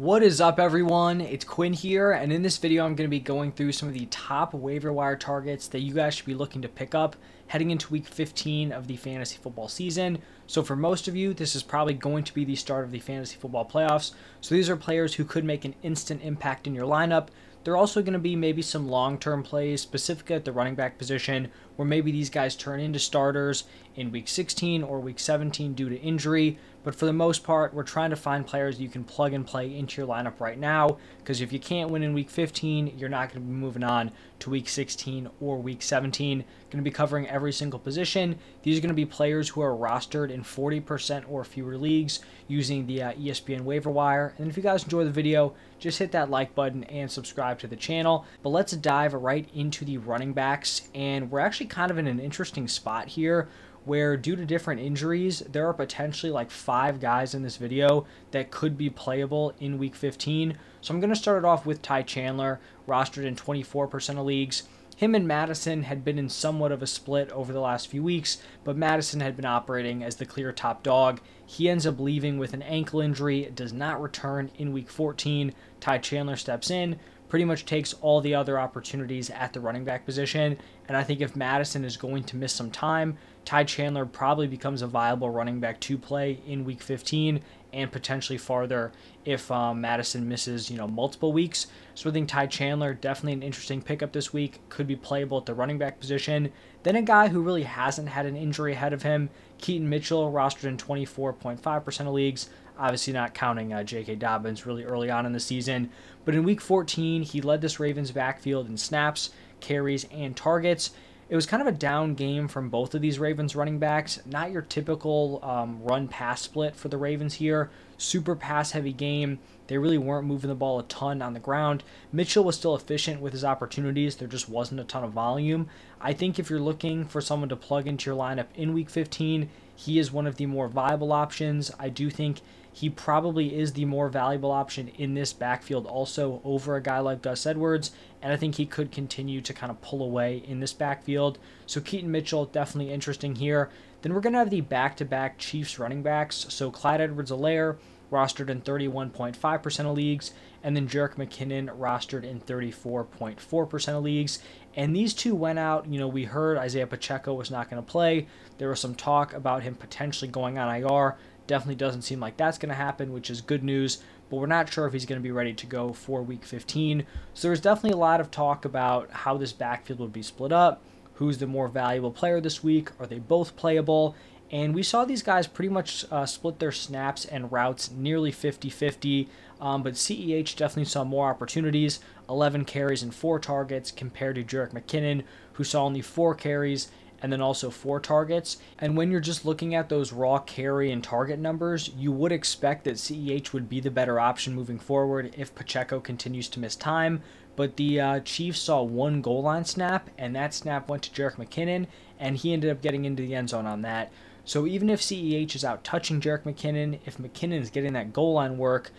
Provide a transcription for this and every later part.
What is up, everyone? It's Quinn here, and in this video, I'm going to be going through some of the top waiver wire targets that you guys should be looking to pick up heading into week 15 of the fantasy football season. So, for most of you, this is probably going to be the start of the fantasy football playoffs. So, these are players who could make an instant impact in your lineup. There are also going to be maybe some long term plays, specifically at the running back position, where maybe these guys turn into starters in week 16 or week 17 due to injury. But for the most part, we're trying to find players you can plug and play into your lineup right now. Because if you can't win in week 15, you're not going to be moving on to week 16 or week 17. Going to be covering every single position. These are going to be players who are rostered in 40% or fewer leagues using the uh, ESPN waiver wire. And if you guys enjoy the video, just hit that like button and subscribe to the channel. But let's dive right into the running backs. And we're actually kind of in an interesting spot here where due to different injuries, there are potentially like five guys in this video that could be playable in week 15. So I'm going to start it off with Ty Chandler, rostered in 24% of leagues. Him and Mattison had been in somewhat of a split over the last few weeks, but Mattison had been operating as the clear top dog. He ends up leaving with an ankle injury, does not return in week 14. Ty Chandler steps in, pretty much takes all the other opportunities at the running back position. And I think if Mattison is going to miss some time, Ty Chandler probably becomes a viable running back to play in week 15 and potentially farther if um, Mattison misses, you know, multiple weeks. So I think Ty Chandler definitely an interesting pickup this week. Could be playable at the running back position. Then a guy who really hasn't had an injury ahead of him, Keaton Mitchell, rostered in 24.5% of leagues. Obviously, not counting uh, J.K. Dobbins really early on in the season. But in week 14, he led this Ravens backfield in snaps, carries, and targets. It was kind of a down game from both of these Ravens running backs. Not your typical um, run pass split for the Ravens here. Super pass heavy game. They really weren't moving the ball a ton on the ground. Mitchell was still efficient with his opportunities. There just wasn't a ton of volume. I think if you're looking for someone to plug into your lineup in week 15, he is one of the more viable options. I do think he probably is the more valuable option in this backfield also over a guy like Gus Edwards, and I think he could continue to kind of pull away in this backfield. So Keaton Mitchell, definitely interesting here. Then we're going to have the back to back Chiefs running backs. So Clyde Edwards Helaire, rostered in 31.5% of leagues, and then Jerick McKinnon, rostered in 34.4% of leagues. And these two went out. You know, we heard Isaiah Pacheco was not going to play. There was some talk about him potentially going on IR. Definitely doesn't seem like that's going to happen, which is good news, but we're not sure if he's going to be ready to go for week 15. So there's definitely a lot of talk about how this backfield would be split up, who's the more valuable player this week, are they both playable? And we saw these guys pretty much uh, split their snaps and routes nearly 50 50. Um, but CEH definitely saw more opportunities 11 carries and 4 targets compared to Jerick McKinnon, who saw only 4 carries and then also four targets. And when you're just looking at those raw carry and target numbers, you would expect that CEH would be the better option moving forward if Pacheco continues to miss time. But the uh, Chiefs saw one goal line snap, and that snap went to Jerick McKinnon, and he ended up getting into the end zone on that. So even if CEH is out touching Jerick McKinnon, if McKinnon is getting that goal line work,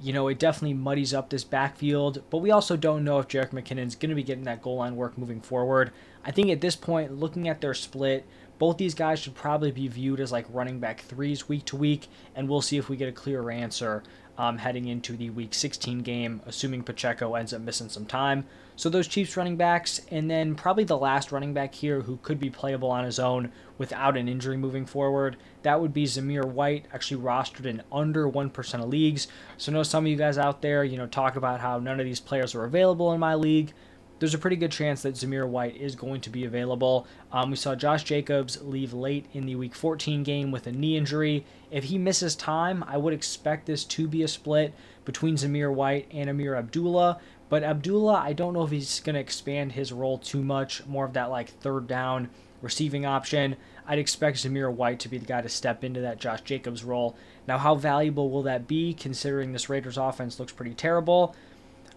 you know, it definitely muddies up this backfield, but we also don't know if Jerick McKinnon's going to be getting that goal line work moving forward. I think at this point, looking at their split, both these guys should probably be viewed as like running back threes week to week, and we'll see if we get a clearer answer um, heading into the week 16 game, assuming Pacheco ends up missing some time. So those Chiefs running backs, and then probably the last running back here who could be playable on his own without an injury moving forward, that would be Zamir White, actually rostered in under 1% of leagues. So I know some of you guys out there, you know, talk about how none of these players are available in my league there's a pretty good chance that Zamir White is going to be available. Um, we saw Josh Jacobs leave late in the Week 14 game with a knee injury. If he misses time, I would expect this to be a split between Zamir White and Ameer Abdullah. But Abdullah, I don't know if he's going to expand his role too much, more of that like third down receiving option. I'd expect Zamir White to be the guy to step into that Josh Jacobs role. Now, how valuable will that be considering this Raiders offense looks pretty terrible?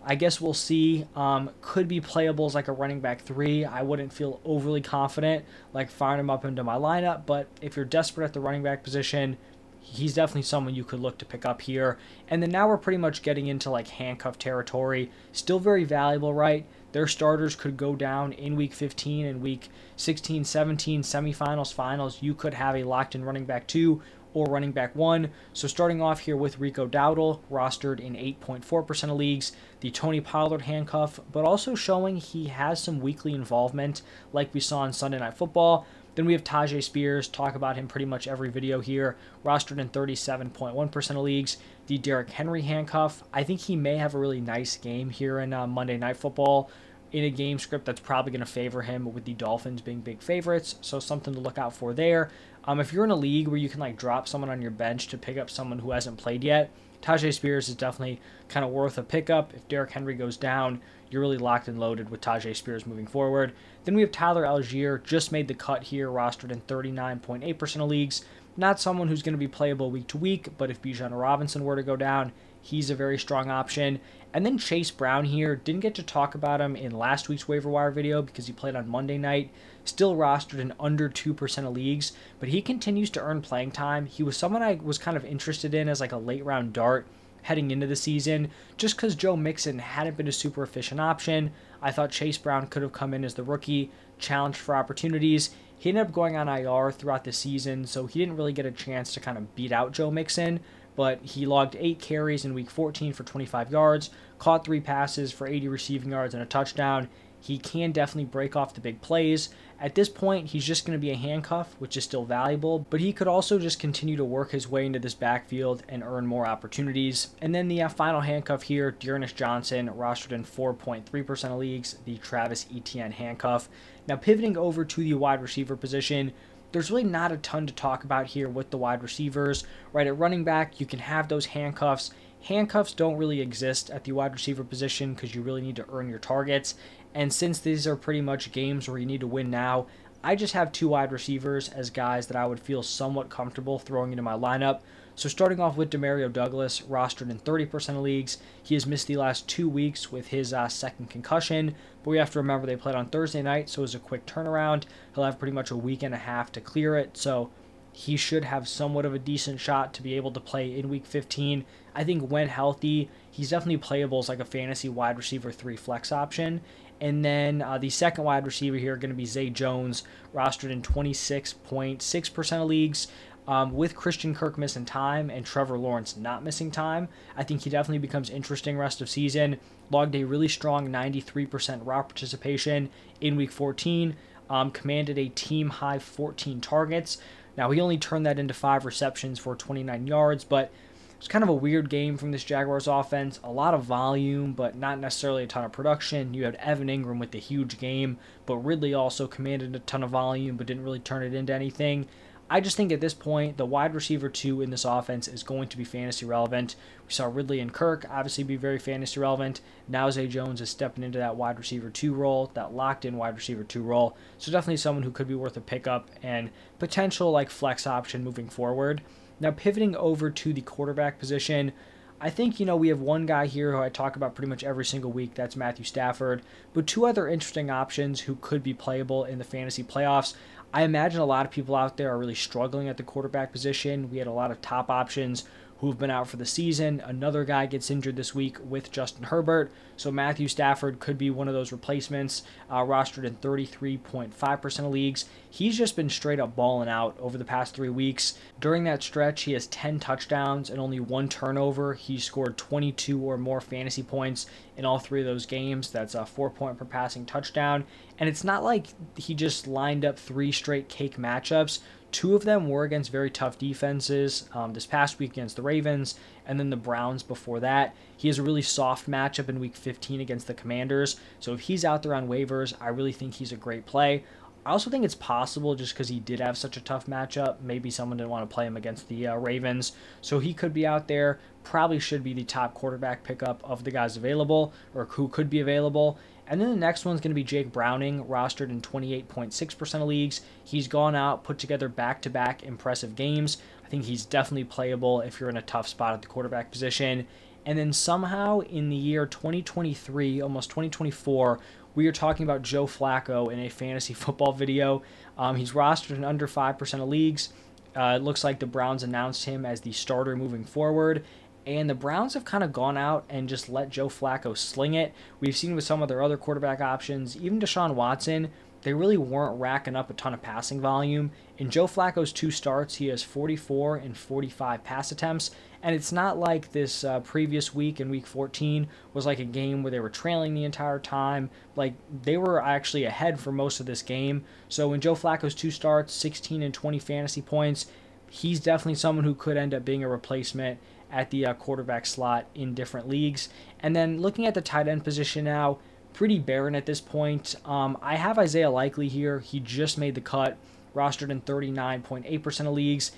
I guess we'll see. Um, could be playable as like a running back three. I wouldn't feel overly confident like firing him up into my lineup, but if you're desperate at the running back position, he's definitely someone you could look to pick up here. And then now we're pretty much getting into like handcuff territory. Still very valuable, right? Their starters could go down in week 15 and week 16, 17, semifinals, finals. You could have a locked in running back two or running back one. So starting off here with Rico Dowdle, rostered in 8.4% of leagues, the Tony Pollard handcuff, but also showing he has some weekly involvement like we saw in Sunday Night Football. Then we have Tyjae Spears, talk about him pretty much every video here, rostered in 37.1% of leagues. The Derrick Henry handcuff, I think he may have a really nice game here in uh, Monday Night Football in a game script that's probably going to favor him with the Dolphins being big favorites. So something to look out for there. Um, if you're in a league where you can like drop someone on your bench to pick up someone who hasn't played yet, Tyjae Spears is definitely kind of worth a pickup. If Derrick Henry goes down, you're really locked and loaded with Tyjae Spears moving forward. Then we have Tyler Allgeier, just made the cut here, rostered in 39.8% of leagues. Not someone who's going to be playable week to week, but if Bijan Robinson were to go down, he's a very strong option. And then Chase Brown here, didn't get to talk about him in last week's waiver wire video because he played on Monday night. Still rostered in under 2% of leagues, but he continues to earn playing time. He was someone I was kind of interested in as like a late round dart heading into the season just because Joe Mixon hadn't been a super efficient option. I thought Chase Brown could have come in as the rookie, challenged for opportunities. He ended up going on IR throughout the season, so he didn't really get a chance to kind of beat out Joe Mixon but he logged eight carries in week 14 for 25 yards, caught three passes for 80 receiving yards and a touchdown. He can definitely break off the big plays. At this point, he's just going to be a handcuff, which is still valuable, but he could also just continue to work his way into this backfield and earn more opportunities. And then the uh, final handcuff here, D'Ernest Johnson, rostered in 4.3% of leagues, the Travis Etienne handcuff. Now, pivoting over to the wide receiver position, there's really not a ton to talk about here with the wide receivers. Right at running back, you can have those handcuffs. Handcuffs don't really exist at the wide receiver position because you really need to earn your targets. And since these are pretty much games where you need to win now, I just have two wide receivers as guys that I would feel somewhat comfortable throwing into my lineup. So starting off with Demario Douglas, rostered in 30% of leagues. He has missed the last two weeks with his uh, second concussion, but we have to remember they played on Thursday night, so it was a quick turnaround. He'll have pretty much a week and a half to clear it, so he should have somewhat of a decent shot to be able to play in week 15. I think when healthy, he's definitely playable as like a fantasy wide receiver three flex option. And then uh, the second wide receiver here going to be Zay Jones, rostered in 26.6% of leagues. Um, with Christian Kirk missing time and Trevor Lawrence not missing time, I think he definitely becomes interesting rest of season. Logged a really strong 93% route participation in Week 14. Um, commanded a team high 14 targets. Now he only turned that into five receptions for 29 yards, but it's kind of a weird game from this Jaguars offense. A lot of volume, but not necessarily a ton of production. You had Evan Engram with the huge game, but Ridley also commanded a ton of volume, but didn't really turn it into anything. I just think at this point, the wide receiver two in this offense is going to be fantasy relevant. We saw Ridley and Kirk obviously be very fantasy relevant. Now Zay Jones is stepping into that wide receiver two role, that locked in wide receiver two role. So definitely someone who could be worth a pickup and potential like flex option moving forward. Now pivoting over to the quarterback position. I think, you know, we have one guy here who I talk about pretty much every single week. That's Matthew Stafford. But two other interesting options who could be playable in the fantasy playoffs. I imagine a lot of people out there are really struggling at the quarterback position. We had a lot of top options who've been out for the season. Another guy gets injured this week with Justin Herbert. So Matthew Stafford could be one of those replacements, uh, rostered in 33.5% of leagues. He's just been straight up balling out over the past three weeks. During that stretch, he has 10 touchdowns and only one turnover. He scored 22 or more fantasy points in all three of those games. That's a four point per passing touchdown. And it's not like he just lined up three straight cake matchups. Two of them were against very tough defenses um, this past week against the Ravens and then the Browns before that. He has a really soft matchup in week 15 against the Commanders. So if he's out there on waivers, I really think he's a great play. I also think it's possible just because he did have such a tough matchup. Maybe someone didn't want to play him against the uh, Ravens. So he could be out there. Probably should be the top quarterback pickup of the guys available or who could be available. And then the next one's going to be Jake Browning, rostered in 28.6% of leagues. He's gone out, put together back to back impressive games. I think he's definitely playable if you're in a tough spot at the quarterback position. And then somehow in the year 2023, almost 2024, we are talking about Joe Flacco in a fantasy football video. Um, he's rostered in under 5% of leagues. Uh, it looks like the Browns announced him as the starter moving forward, and the Browns have kind of gone out and just let Joe Flacco sling it. We've seen with some of their other quarterback options, even Deshaun Watson. they really weren't racking up a ton of passing volume. In Joe Flacco's two starts, he has 44 and 45 pass attempts, and it's not like this uh, previous week in week 14 was like a game where they were trailing the entire time. Like they were actually ahead for most of this game. So in Joe Flacco's two starts, 16 and 20 fantasy points, he's definitely someone who could end up being a replacement at the uh, quarterback slot in different leagues. And then looking at the tight end position now, pretty barren at this point. Um, I have Isaiah Likely here. He just made the cut, rostered in 39.8% of leagues.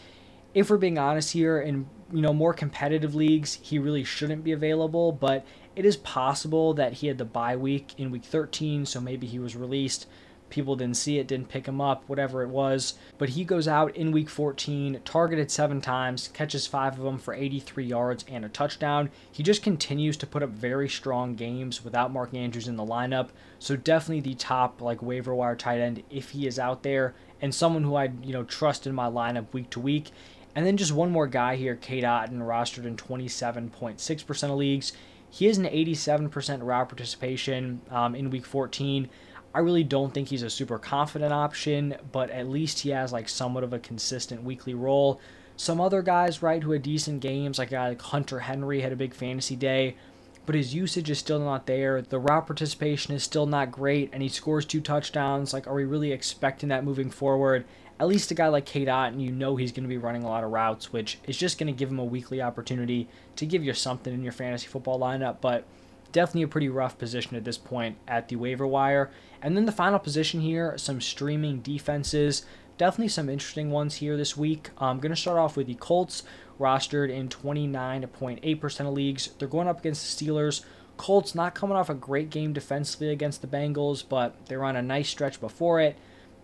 If we're being honest here, in you know more competitive leagues, he really shouldn't be available, but it is possible that he had the bye week in week 13, so maybe he was released people didn't see it, didn't pick him up, whatever it was. But he goes out in week 14, targeted seven times, catches five of them for 83 yards and a touchdown. He just continues to put up very strong games without Mark Andrews in the lineup. So definitely the top like waiver wire tight end if he is out there, and someone who I you know trust in my lineup week to week. And then just one more guy here, Cade Otton, rostered in 27.6% of leagues. He has an 87% route participation um, in week 14. I really don't think he's a super confident option, but at least he has like somewhat of a consistent weekly role. Some other guys, right, who had decent games, like, like Hunter Henry had a big fantasy day, but his usage is still not there. The route participation is still not great, and he scores two touchdowns. Like, are we really expecting that moving forward? At least a guy like Cade Otton, you know he's going to be running a lot of routes, which is just going to give him a weekly opportunity to give you something in your fantasy football lineup. But definitely a pretty rough position at this point at the waiver wire. And then the final position here, some streaming defenses. Definitely some interesting ones here this week. I'm going to start off with the Colts, rostered in 29.8% of leagues. They're going up against the Steelers. Colts not coming off a great game defensively against the Bengals, but they are on a nice stretch before it.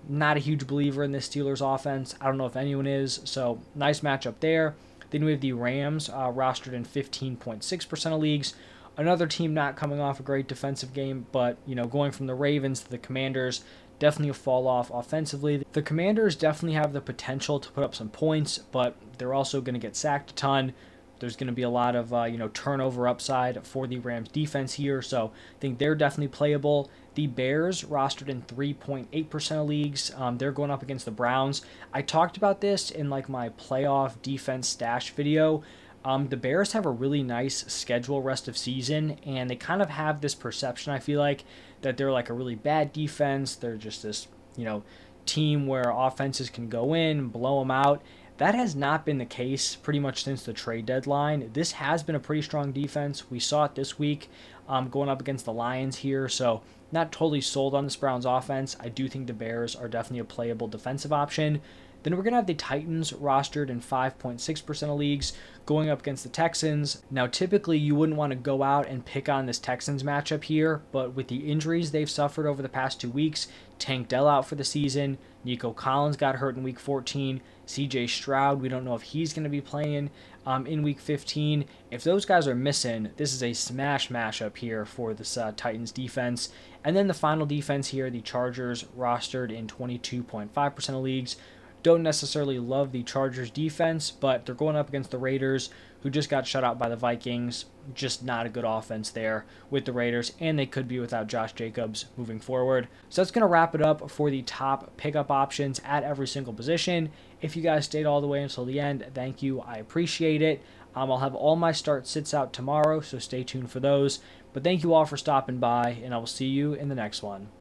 Not a huge believer in the Steelers offense. I don't know if anyone is, so nice matchup there. Then we have the Rams, uh, rostered in 15.6% of leagues. Another team not coming off a great defensive game, but you know, going from the Ravens to the Commanders, definitely a fall off offensively. The Commanders definitely have the potential to put up some points, but they're also going to get sacked a ton. There's going to be a lot of uh, you know turnover upside for the Rams defense here, so I think they're definitely playable. The Bears rostered in 3.8% of leagues. Um, they're going up against the Browns. I talked about this in like my playoff defense stash video. Um, the Bears have a really nice schedule rest of season, and they kind of have this perception, I feel like, that they're like a really bad defense. They're just this, you know, team where offenses can go in, blow them out. That has not been the case pretty much since the trade deadline. This has been a pretty strong defense. We saw it this week um, going up against the Lions here. So, not totally sold on this Browns offense. I do think the Bears are definitely a playable defensive option. Then we're going to have the Titans rostered in 5.6% of leagues going up against the Texans. Now, typically, you wouldn't want to go out and pick on this Texans matchup here, but with the injuries they've suffered over the past two weeks, Tank Dell out for the season, Nico Collins got hurt in week 14, CJ Stroud, we don't know if he's going to be playing um, in week 15. If those guys are missing, this is a smash matchup here for this uh, Titans defense. And then the final defense here, the Chargers rostered in 22.5% of leagues don't necessarily love the Chargers defense, but they're going up against the Raiders, who just got shut out by the Vikings. Just not a good offense there with the Raiders, and they could be without Josh Jacobs moving forward. So that's going to wrap it up for the top pickup options at every single position. If you guys stayed all the way until the end, thank you. I appreciate it. Um, I'll have all my start sits out tomorrow, so stay tuned for those. But thank you all for stopping by, and I will see you in the next one.